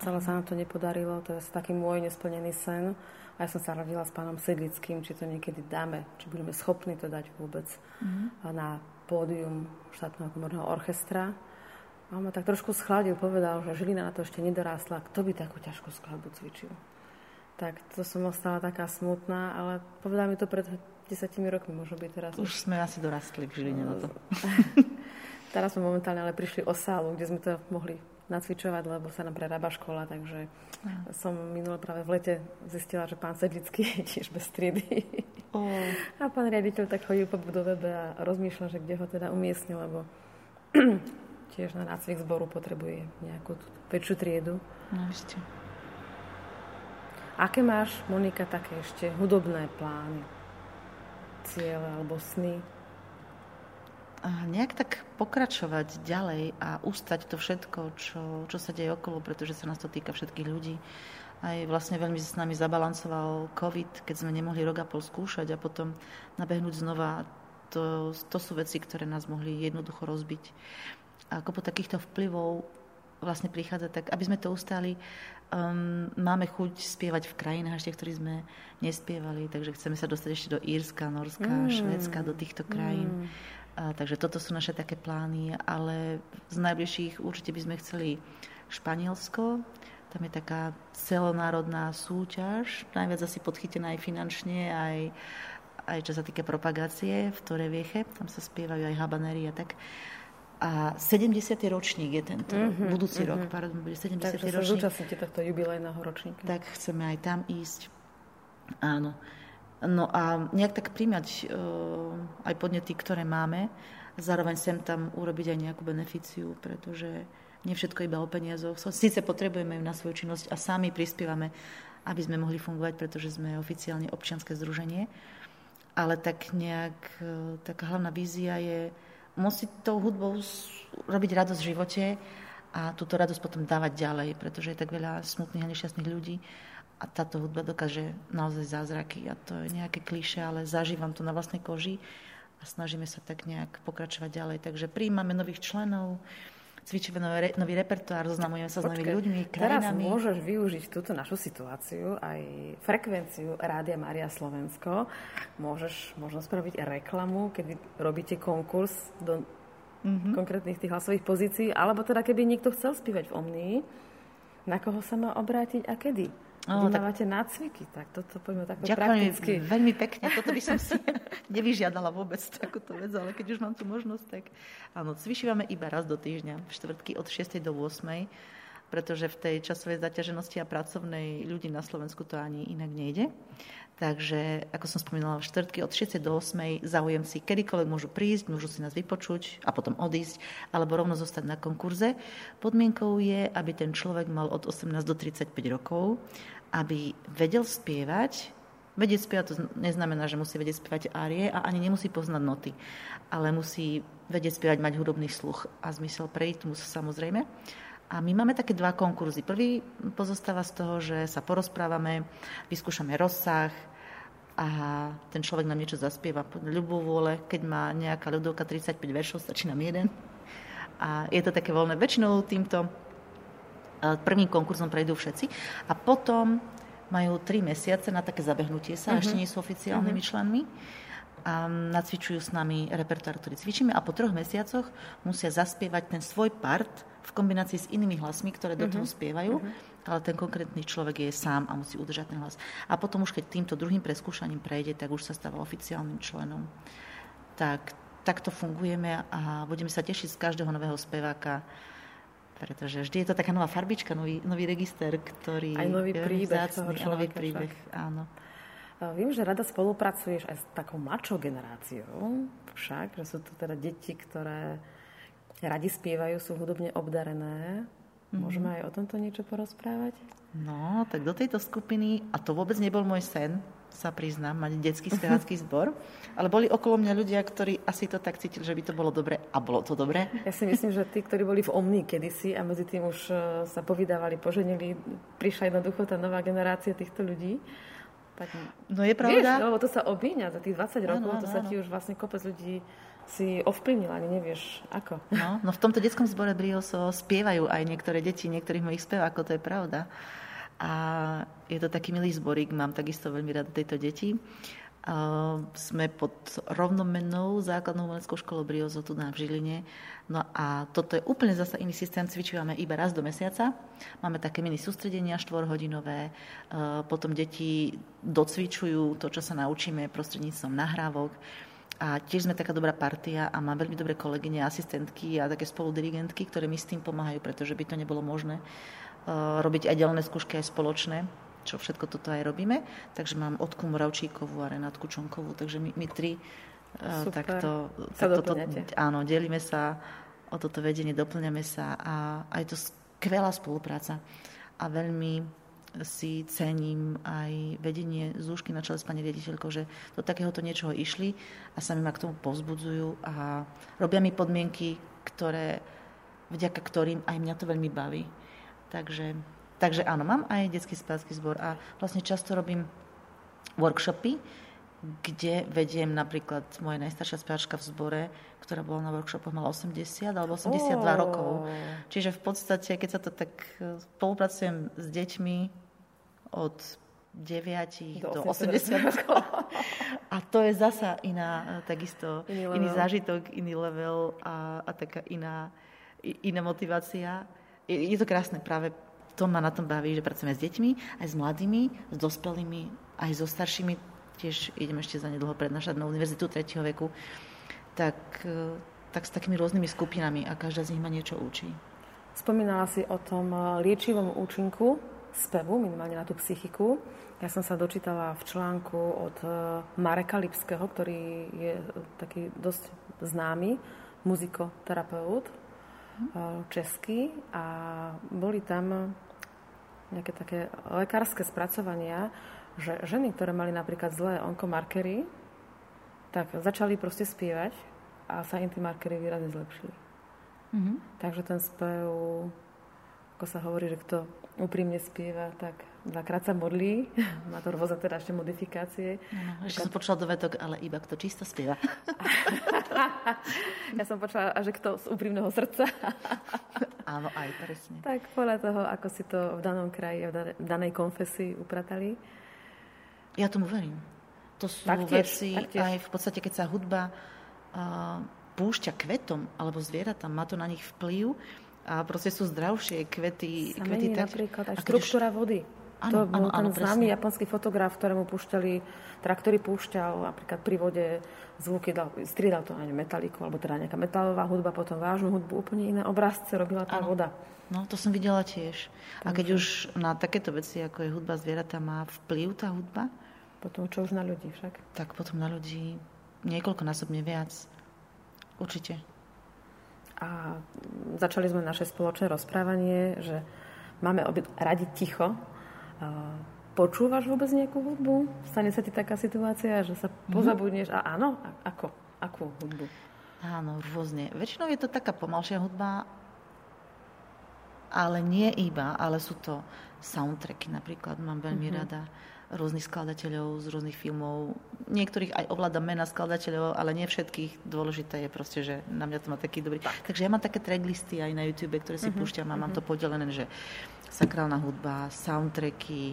Celé sa nám to nepodarilo, to je taký môj nesplnený sen. A ja som sa radila s pánom Sedlickým, či to niekedy dáme, či budeme schopní to dať vôbec mm-hmm. na pódium štátneho komorného orchestra a on ma tak trošku schladil, povedal, že Žilina na to ešte nedorástla. Kto by takú ťažkú skladbu cvičil? Tak to som ostala taká smutná, ale povedal mi to pred desiatimi rokmi, možno by teraz... Už sme asi dorastli v Žiline na to. teraz sme momentálne ale prišli o sálu, kde sme to mohli nacvičovať, lebo sa nám prerába škola, takže ja. som minule práve v lete zistila, že pán Sedlický je tiež bez triedy. Oh. A pán riaditeľ tak chodil po budove a rozmýšľa, že kde ho teda umiestnil, lebo tiež na nácvik zboru potrebuje nejakú väčšiu triedu. No ešte. Aké máš, Monika, také ešte hudobné plány? Ciele alebo sny? A nejak tak pokračovať ďalej a ustať to všetko, čo, čo sa deje okolo, pretože sa nás to týka všetkých ľudí. Aj vlastne veľmi s nami zabalancoval COVID, keď sme nemohli rok a pol skúšať a potom nabehnúť znova. To, to sú veci, ktoré nás mohli jednoducho rozbiť a po takýchto vplyvov vlastne prichádza, tak aby sme to ustali, um, máme chuť spievať v krajinách ešte, ktorých sme nespievali, takže chceme sa dostať ešte do Írska, Norska, mm. Švedska, do týchto krajín. Mm. A, takže toto sú naše také plány, ale z najbližších určite by sme chceli Španielsko, tam je taká celonárodná súťaž, najviac asi podchytená aj finančne, aj, aj čo sa týka propagácie v Torevieche, tam sa spievajú aj habanery a tak. A 70. ročník je tento mm-hmm, budúci mm-hmm. rok, pardon, bude 70. Takže ročník. Takže zúčastníte tohto jubilejného ročníka. Tak chceme aj tam ísť. Áno. No a nejak tak príjmať uh, aj podnety, ktoré máme, zároveň sem tam urobiť aj nejakú beneficiu, pretože nie všetko iba o peniazoch. Sice potrebujeme ju na svoju činnosť a sami prispievame, aby sme mohli fungovať, pretože sme oficiálne občianske združenie, ale tak nejak, uh, taká hlavná vízia je musí tou hudbou robiť radosť v živote a túto radosť potom dávať ďalej, pretože je tak veľa smutných a nešťastných ľudí a táto hudba dokáže naozaj zázraky a to je nejaké kliše, ale zažívam to na vlastnej koži a snažíme sa tak nejak pokračovať ďalej. Takže príjmame nových členov, cvičíme nový, nový repertoár, zoznamujeme sa Počkej, s novými ľuďmi, krajinami. Teraz môžeš využiť túto našu situáciu, aj frekvenciu Rádia Maria Slovensko. Môžeš možno spraviť reklamu, kedy robíte konkurs do mm-hmm. konkrétnych tých hlasových pozícií, alebo teda keby niekto chcel spívať v Omnii, na koho sa má obrátiť a kedy? Oh, Vy tak... máte nácviky, tak toto poďme takto Ďakujem prakticky. veľmi pekne, toto by som si nevyžiadala vôbec takúto vec, ale keď už mám tú možnosť, tak áno, cvičívame iba raz do týždňa, v štvrtky od 6. do 8. pretože v tej časovej zaťaženosti a pracovnej ľudí na Slovensku to ani inak nejde. Takže, ako som spomínala, v štvrtky od 6. do 8. záujemci kedykoľvek môžu prísť, môžu si nás vypočuť a potom odísť, alebo rovno zostať na konkurze. Podmienkou je, aby ten človek mal od 18 do 35 rokov, aby vedel spievať, Vedieť spievať to neznamená, že musí vedieť spievať árie a ani nemusí poznať noty, ale musí vedieť spievať, mať hudobný sluch a zmysel pre rytmus samozrejme. A my máme také dva konkurzy. Prvý pozostáva z toho, že sa porozprávame, vyskúšame rozsah, a ten človek nám niečo zaspieva ľubovôle. Keď má nejaká ľudovka 35 veršov, stačí nám jeden. A je to také voľné. Väčšinou týmto prvým konkurzom prejdú všetci. A potom majú tri mesiace na také zabehnutie sa, uh-huh. ešte nie sú oficiálnymi uh-huh. členmi a nacvičujú s nami repertoár, ktorý cvičíme a po troch mesiacoch musia zaspievať ten svoj part v kombinácii s inými hlasmi, ktoré do toho uh-huh. spievajú, uh-huh. Ale ten konkrétny človek je sám a musí udržať ten hlas. A potom už keď týmto druhým preskúšaním prejde, tak už sa stáva oficiálnym členom. Tak, takto fungujeme a budeme sa tešiť z každého nového speváka, pretože vždy je to taká nová farbička, nový, nový register, ktorý Aj nový príbeh toho nový príbeh, áno. Viem, že rada spolupracuješ aj s takou mladšou generáciou, však, že sú to teda deti, ktoré radi spievajú, sú hudobne obdarené. Môžeme mm-hmm. aj o tomto niečo porozprávať? No, tak do tejto skupiny, a to vôbec nebol môj sen, sa priznám, mať detský spevácky zbor, ale boli okolo mňa ľudia, ktorí asi to tak cítili, že by to bolo dobre a bolo to dobre. Ja si myslím, že tí, ktorí boli v Omni kedysi a medzi tým už e, sa povydávali, poženili, prišla jednoducho tá nová generácia týchto ľudí, tak, no je pravda. Vieš, lebo to sa obíňa za tých 20 rokov, ano, ano, to sa ti už vlastne kopec ľudí si ovplyvnila, ani nevieš ako. No, no v tomto detskom zbore Brioso spievajú aj niektoré deti, niektorých mojich spevákov, to je pravda. A je to taký milý zborík, mám takisto veľmi rada tejto deti. Uh, sme pod rovnomennou základnou umeleckou školou Briozo tu na v Žiline. No a toto je úplne zase iný systém, cvičujeme iba raz do mesiaca. Máme také mini sústredenia štvorhodinové, uh, potom deti docvičujú to, čo sa naučíme prostredníctvom nahrávok. A tiež sme taká dobrá partia a mám veľmi dobré kolegyne, asistentky a také spoludirigentky, ktoré mi s tým pomáhajú, pretože by to nebolo možné uh, robiť aj ďalné skúšky, aj spoločné čo všetko toto aj robíme. Takže mám Odku Moravčíkovú a Renátku Čonkovú, takže my, my tri uh, takto, sa takto to, áno, delíme sa o toto vedenie, doplňame sa a, a je to skvelá spolupráca. A veľmi si cením aj vedenie Zúšky na čele s pani riaditeľkou, že do takéhoto niečoho išli a sami ma k tomu povzbudzujú a robia mi podmienky, ktoré, vďaka ktorým aj mňa to veľmi baví. Takže Takže áno, mám aj detský spevácky zbor a vlastne často robím workshopy, kde vediem napríklad moja najstaršia speváčka v zbore, ktorá bola na workshopoch, mala 80 alebo 82 oh. rokov. Čiže v podstate, keď sa to tak e, spolupracujem s deťmi od 9 do, do 80 rokov. A to je zasa iná, e, takisto iný, iný zážitok, iný level a, a taká iná, iná motivácia. Je, je to krásne práve to ma na tom baví, že pracujeme s deťmi, aj s mladými, s dospelými, aj so staršími. Tiež idem ešte za nedlho prednášať na univerzitu 3. veku. Tak, e, tak s takými rôznymi skupinami a každá z nich ma niečo učí. Spomínala si o tom e, liečivom účinku spevu, minimálne na tú psychiku. Ja som sa dočítala v článku od e, Mareka Lipského, ktorý je taký dosť známy muzikoterapeut, český a boli tam nejaké také lekárske spracovania, že ženy, ktoré mali napríklad zlé onkomarkery, tak začali proste spievať a sa im tie markery výrazne zlepšili. Mm-hmm. Takže ten spev, ako sa hovorí, že kto úprimne spieva, tak dvakrát sa modlí. Má to rôzne teda ešte modifikácie. No, ešte som počula dovetok, ale iba kto čisto spieva. ja som počula, že kto z úprimného srdca. Áno, aj presne. Tak podľa toho, ako si to v danom kraji, v danej konfesii upratali. Ja tomu verím. To sú taktiež, veci, taktiež. aj v podstate, keď sa hudba uh, púšťa kvetom alebo zvieratám, má to na nich vplyv a proste sú zdravšie kvety. Sa kvety tak, napríklad aj štruktúra vody. to bol ten áno, známy japonský fotograf, ktorému púšťali, teda ktorý púšťal napríklad pri vode zvuky, dal, striedal to aj metaliku, alebo teda nejaká metalová hudba, potom vážnu hudbu, úplne iné obrazce robila tá ano. voda. No, to som videla tiež. A keď už na takéto veci, ako je hudba zvieratá, má vplyv tá hudba? Potom čo už na ľudí však? Tak potom na ľudí niekoľkonásobne viac. Určite. A začali sme naše spoločné rozprávanie, že máme radi ticho, Počúvaš vôbec nejakú hudbu? Stane sa ti taká situácia, že sa mhm. pozabudneš a áno? A ako? Akú hudbu? Áno, rôzne. Väčšinou je to taká pomalšia hudba, ale nie iba, ale sú to soundtracky napríklad, mám veľmi mm-hmm. rada rôznych skladateľov z rôznych filmov. Niektorých aj ovládam mena skladateľov, ale nie všetkých. Dôležité je proste, že na mňa to má taký dobrý. Tak. Takže ja mám také tracklisty aj na YouTube, ktoré si mm-hmm. púšťam a mám mm-hmm. to podelené, že sakrálna hudba, soundtracky,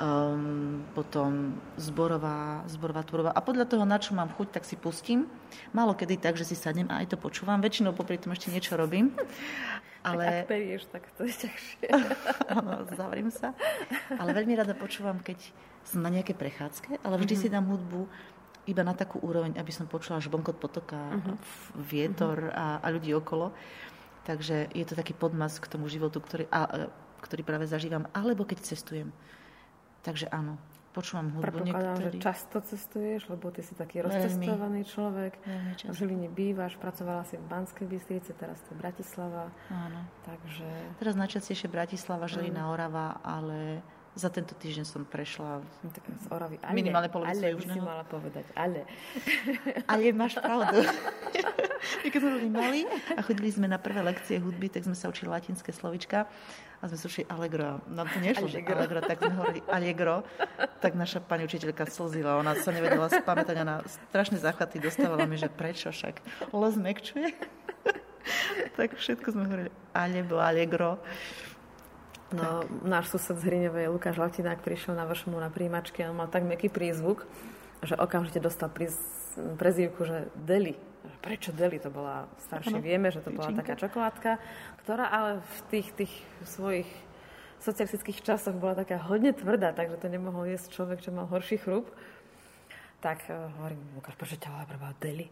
um, potom zborová, zborová tvorba. A podľa toho, na čo mám chuť, tak si pustím. Málo kedy tak, že si sadnem a aj to počúvam. Väčšinou popri tom ešte niečo robím. Ale... Tak ak perieš, tak to je ťažšie. Áno, zavriem sa. Ale veľmi rada počúvam, keď som na nejaké prechádzke, ale vždy mm-hmm. si dám hudbu iba na takú úroveň, aby som počula žbonkot potoka, mm-hmm. vietor mm-hmm. a, a ľudí okolo. Takže je to taký podmas k tomu životu, ktorý, a, ktorý práve zažívam, alebo keď cestujem. Takže áno, počúvam hudbu Predpokladám, niektorý... že často cestuješ, lebo ty si taký rozcestovaný človek. V Žiline bývaš, pracovala si v Banskej Bystrici, teraz to Bratislava. Áno. Takže... Teraz najčastejšie Bratislava, Žilina, Orava, ale za tento týždeň som prešla no, tak z Oravy. Ale, minimálne polovicu ale, južného. si mala povedať, ale. Ale máš pravdu. keď sme boli mali a chodili sme na prvé lekcie hudby, tak sme sa učili latinské slovička a sme sa učili Allegro. Nám to nešlo, že Allegro, tak sme hovorili Allegro. Tak naša pani učiteľka slzila, ona sa nevedela spamätať a na strašné záchvaty dostávala mi, že prečo však les mekčuje. tak všetko sme hovorili alebo Allegro. No, náš sused z Hriňovej, Lukáš Latinák, prišiel na vršmu na príjimačky a mal tak meký prízvuk, že okamžite dostal príz, prezývku, že Deli. Prečo Deli? To bola staršie, vieme, že to bola taká čokoládka, ktorá ale v tých, tých svojich socialistických časoch bola taká hodne tvrdá, takže to nemohol jesť človek, čo mal horší chrup. Tak uh, hovorím, Lukáš, prečo ťa volá Deli?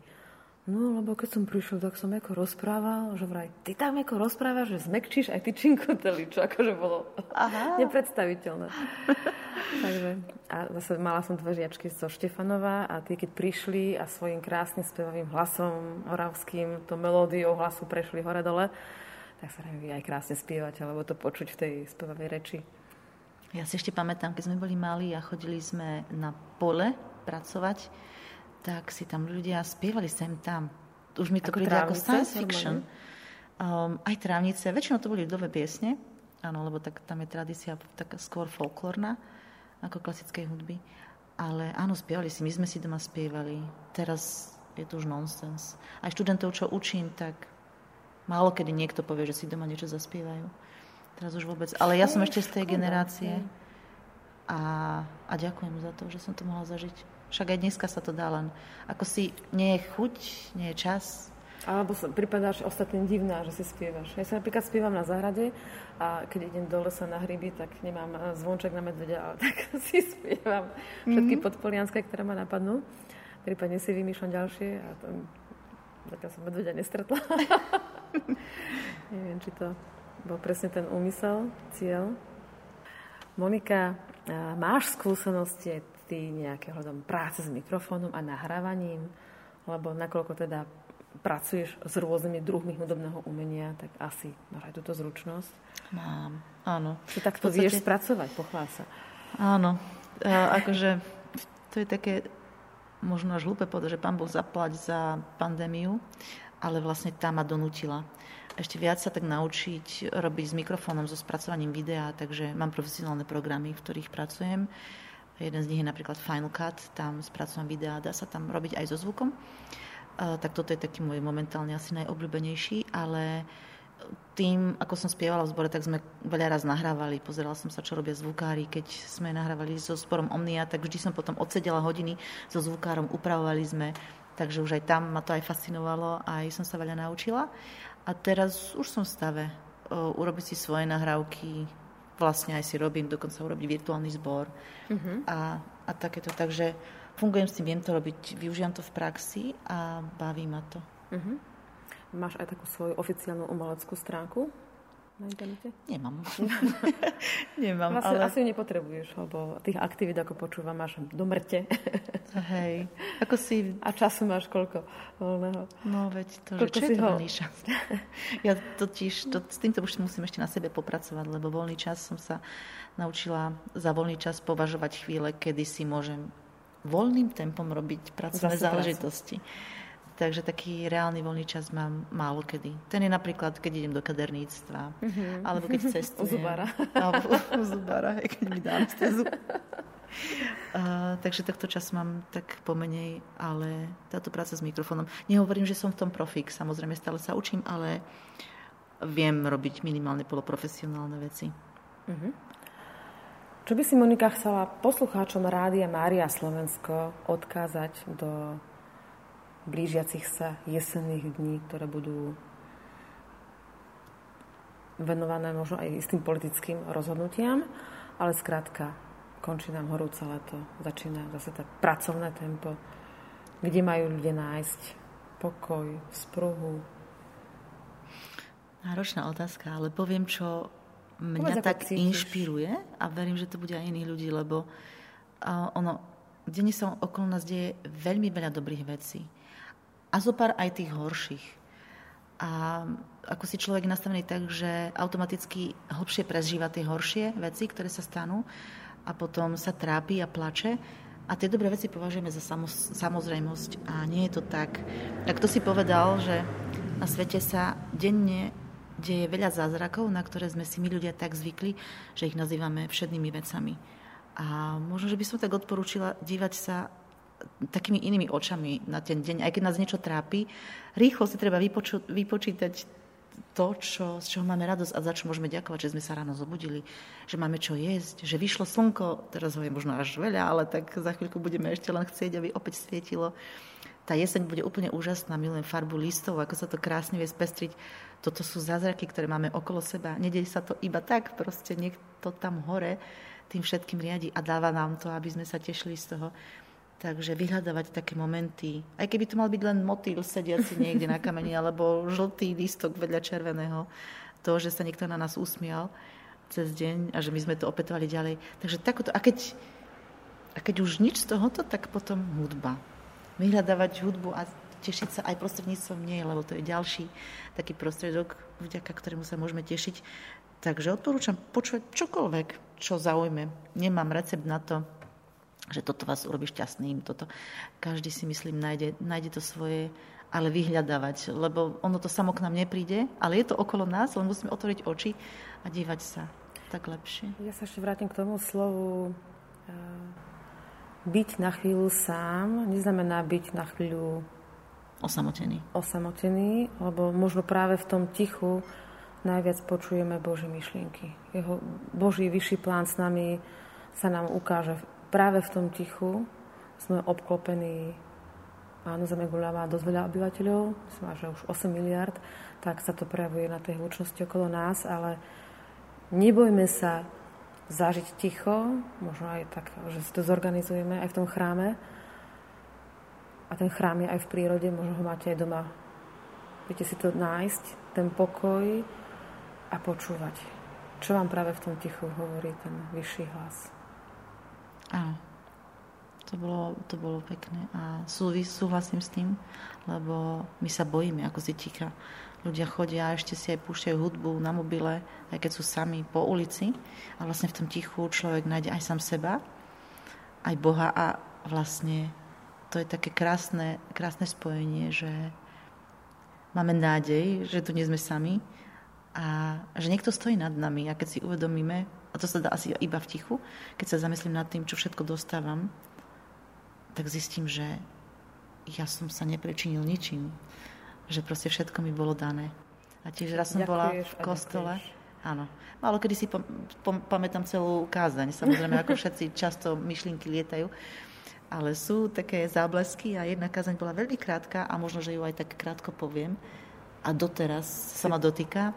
No, lebo keď som prišiel, tak som ako rozprával, že vraj, ty tam ako rozprávaš, že zmekčíš aj ty činkoteli, čo akože bolo Aha. nepredstaviteľné. Takže, a zase mala som dve žiačky zo Štefanova a tie, keď prišli a svojim krásnym spevavým hlasom oravským, to melódiou hlasu prešli hore-dole, tak sa neviem, aj krásne spievať, alebo to počuť v tej spevavej reči. Ja si ešte pamätám, keď sme boli malí a chodili sme na pole pracovať, tak si tam ľudia spievali sem tam. Už mi to ako príde trávnice, ako science fiction. Um, aj trávnice, väčšinou to boli ľudové piesne, áno, lebo tak, tam je tradícia taká skôr folklórna ako klasickej hudby. Ale áno, spievali si, my sme si doma spievali. Teraz je to už nonsens. Aj študentov, čo učím, tak málo kedy niekto povie, že si doma niečo zaspievajú. Teraz už vôbec. Ale ja som ešte z tej generácie a, a ďakujem za to, že som to mohla zažiť. Však aj dneska sa to dá len. Ako si nie je chuť, nie je čas. Alebo sa pripadáš ostatným divná, že si spievaš. Ja sa napríklad spievam na záhrade a keď idem do lesa na hryby, tak nemám eh, zvonček na medvedia, ale tak si spievam všetky mm-hmm. podpolianské, ktoré ma napadnú. Prípadne si vymýšľam ďalšie a to, zatiaľ som medvedia nestretla. Neviem, či to bol presne ten úmysel, cieľ. Monika, eh, máš skúsenosti ty nejaké hľadom práce s mikrofónom a nahrávaním? Lebo nakoľko teda pracuješ s rôznymi druhmi hudobného umenia, tak asi máš aj túto zručnosť? Mám, áno. Ty takto podstate... vieš spracovať, pochvál sa. Áno, a, akože to je také možno až hlúpe povedať, že pán Boh zaplať za pandémiu, ale vlastne tá ma donútila ešte viac sa tak naučiť robiť s mikrofónom, so spracovaním videa, takže mám profesionálne programy, v ktorých pracujem. Jeden z nich je napríklad Final Cut, tam spracujem videá, dá sa tam robiť aj so zvukom. Uh, tak toto je taký môj momentálne asi najobľúbenejší, ale tým, ako som spievala v zbore, tak sme veľa raz nahrávali. Pozerala som sa, čo robia zvukári. Keď sme nahrávali so zborom Omnia, tak vždy som potom odsedela hodiny so zvukárom, upravovali sme. Takže už aj tam ma to aj fascinovalo, aj som sa veľa naučila. A teraz už som v stave uh, urobiť si svoje nahrávky, vlastne aj si robím, dokonca urobiť virtuálny zbor uh-huh. a, a takéto. Takže fungujem s tým, viem to robiť, využívam to v praxi a baví ma to. Uh-huh. Máš aj takú svoju oficiálnu umeleckú stránku? Na internete? Nemám. Nemám, vlastne ale... asi nepotrebuješ, lebo tých aktivít, ako počúvam, máš do mŕte. Hej. Ako si... A času máš koľko voľného? No veď to, koľko že čo je to voľný čas? ja totiž, to, s týmto už musím ešte na sebe popracovať, lebo voľný čas som sa naučila za voľný čas považovať chvíle, kedy si môžem voľným tempom robiť pracovné záležitosti. Prácu takže taký reálny voľný čas mám málo kedy. Ten je napríklad, keď idem do kaderníctva, mm-hmm. alebo keď cestujem. U zubára. Alebo u zubára, keď mi dá anestezu. Uh, takže takto čas mám tak pomenej, ale táto práca s mikrofónom. Nehovorím, že som v tom profik, samozrejme stále sa učím, ale viem robiť minimálne poloprofesionálne veci. Uh-huh. Čo by si Monika chcela poslucháčom Rádia Mária Slovensko odkázať do blížiacich sa jesenných dní, ktoré budú venované možno aj istým politickým rozhodnutiam, ale skrátka končí nám horúce leto, začína zase to pracovné tempo, kde majú ľudia nájsť pokoj, spruhu. Náročná otázka, ale poviem, čo mňa Povedz, tak inšpiruje a verím, že to bude aj iných ľudí, lebo ono, denne sa okolo nás deje veľmi veľa dobrých vecí a zo pár aj tých horších. A ako si človek nastavený tak, že automaticky hlbšie prežíva tie horšie veci, ktoré sa stanú a potom sa trápi a plače. A tie dobré veci považujeme za samozrejmosť. A nie je to tak. Tak to si povedal, že na svete sa denne deje veľa zázrakov, na ktoré sme si my ľudia tak zvykli, že ich nazývame všednými vecami. A možno, že by som tak odporúčila dívať sa takými inými očami na ten deň, aj keď nás niečo trápi, rýchlo si treba vypoču, vypočítať to, čo, z čoho máme radosť a za čo môžeme ďakovať, že sme sa ráno zobudili, že máme čo jesť, že vyšlo slnko, teraz ho je možno až veľa, ale tak za chvíľku budeme ešte len chcieť, aby opäť svietilo. Tá jeseň bude úplne úžasná, milujem farbu listov, ako sa to krásne vie spestriť. Toto sú zázraky, ktoré máme okolo seba. Nedej sa to iba tak, proste niekto tam hore tým všetkým riadi a dáva nám to, aby sme sa tešili z toho. Takže vyhľadávať také momenty, aj keby to mal byť len motýl sediaci niekde na kameni, alebo žltý lístok vedľa červeného, to, že sa niekto na nás usmial cez deň a že my sme to opätovali ďalej. Takže takoto, a keď, a keď už nič z tohoto, tak potom hudba. Vyhľadávať hudbu a tešiť sa aj prostredníctvom nej, lebo to je ďalší taký prostredok, vďaka ktorému sa môžeme tešiť. Takže odporúčam počúvať čokoľvek, čo zaujme. Nemám recept na to, že toto vás urobí šťastným, toto. Každý si myslím nájde, nájde to svoje, ale vyhľadávať, lebo ono to samo k nám nepríde, ale je to okolo nás, len musíme otvoriť oči a dívať sa tak lepšie. Ja sa ešte vrátim k tomu slovu e, byť na chvíľu sám neznamená byť na chvíľu osamotený. Osamotený, lebo možno práve v tom tichu najviac počujeme Božie myšlienky. Jeho Boží vyšší plán s nami sa nám ukáže práve v tom tichu sme obklopení Áno, Zemeguľa má dosť veľa obyvateľov, myslím, že už 8 miliard, tak sa to prejavuje na tej hlučnosti okolo nás, ale nebojme sa zažiť ticho, možno aj tak, že si to zorganizujeme aj v tom chráme. A ten chrám je aj v prírode, možno ho máte aj doma. Viete si to nájsť, ten pokoj a počúvať. Čo vám práve v tom tichu hovorí ten vyšší hlas. Áno. To bolo, to bolo pekné a súvis, súhlasím s tým, lebo my sa bojíme, ako ticha. Ľudia chodia a ešte si aj púšťajú hudbu na mobile, aj keď sú sami po ulici a vlastne v tom tichu človek nájde aj sám seba, aj Boha a vlastne to je také krásne, krásne spojenie, že máme nádej, že tu nie sme sami a že niekto stojí nad nami a keď si uvedomíme, a to sa dá asi iba v tichu, keď sa zamyslím nad tým, čo všetko dostávam, tak zistím, že ja som sa neprečinil ničím. Že proste všetko mi bolo dané. A tiež raz som ďakuješ bola v kostole. Áno. Málo kedy si pom- pom- pamätám celú kázaň. Samozrejme, ako všetci často myšlienky lietajú. Ale sú také záblesky a jedna kázaň bola veľmi krátka a možno, že ju aj tak krátko poviem. A doteraz sa ma dotýka.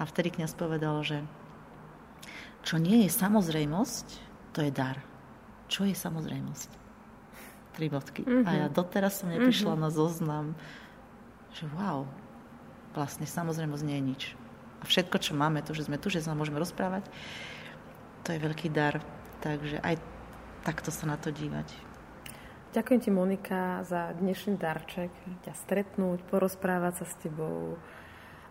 A vtedy kniaz povedal, že čo nie je samozrejmosť, to je dar. Čo je samozrejmosť? Tri bodky. Mm-hmm. A ja mhm. doteraz som neprišla mm-hmm. na zoznam, že wow, vlastne samozrejmosť nie je nič. A všetko, čo máme, to, že sme tu, že sa môžeme rozprávať, to je veľký dar. Takže aj takto sa na to dívať. Ďakujem ti, Monika, za dnešný darček. Ťa stretnúť, porozprávať sa s tebou.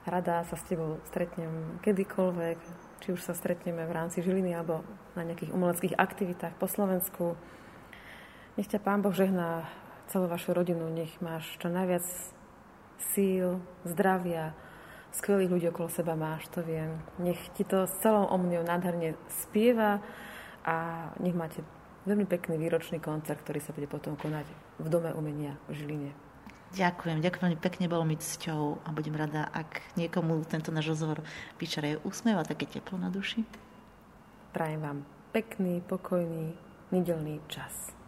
Rada sa s tebou stretnem kedykoľvek, či už sa stretneme v rámci Žiliny alebo na nejakých umeleckých aktivitách po Slovensku. Nech ťa Pán Boh žehná celú vašu rodinu, nech máš čo najviac síl, zdravia, skvelých ľudí okolo seba máš, to viem. Nech ti to s celou omniou nádherne spieva a nech máte veľmi pekný výročný koncert, ktorý sa bude potom konať v Dome umenia v Žiline. Ďakujem, ďakujem veľmi pekne, bolo mi cťou a budem rada, ak niekomu tento náš rozhovor vyčareje úsmev a také teplo na duši. Prajem vám pekný, pokojný, nedelný čas.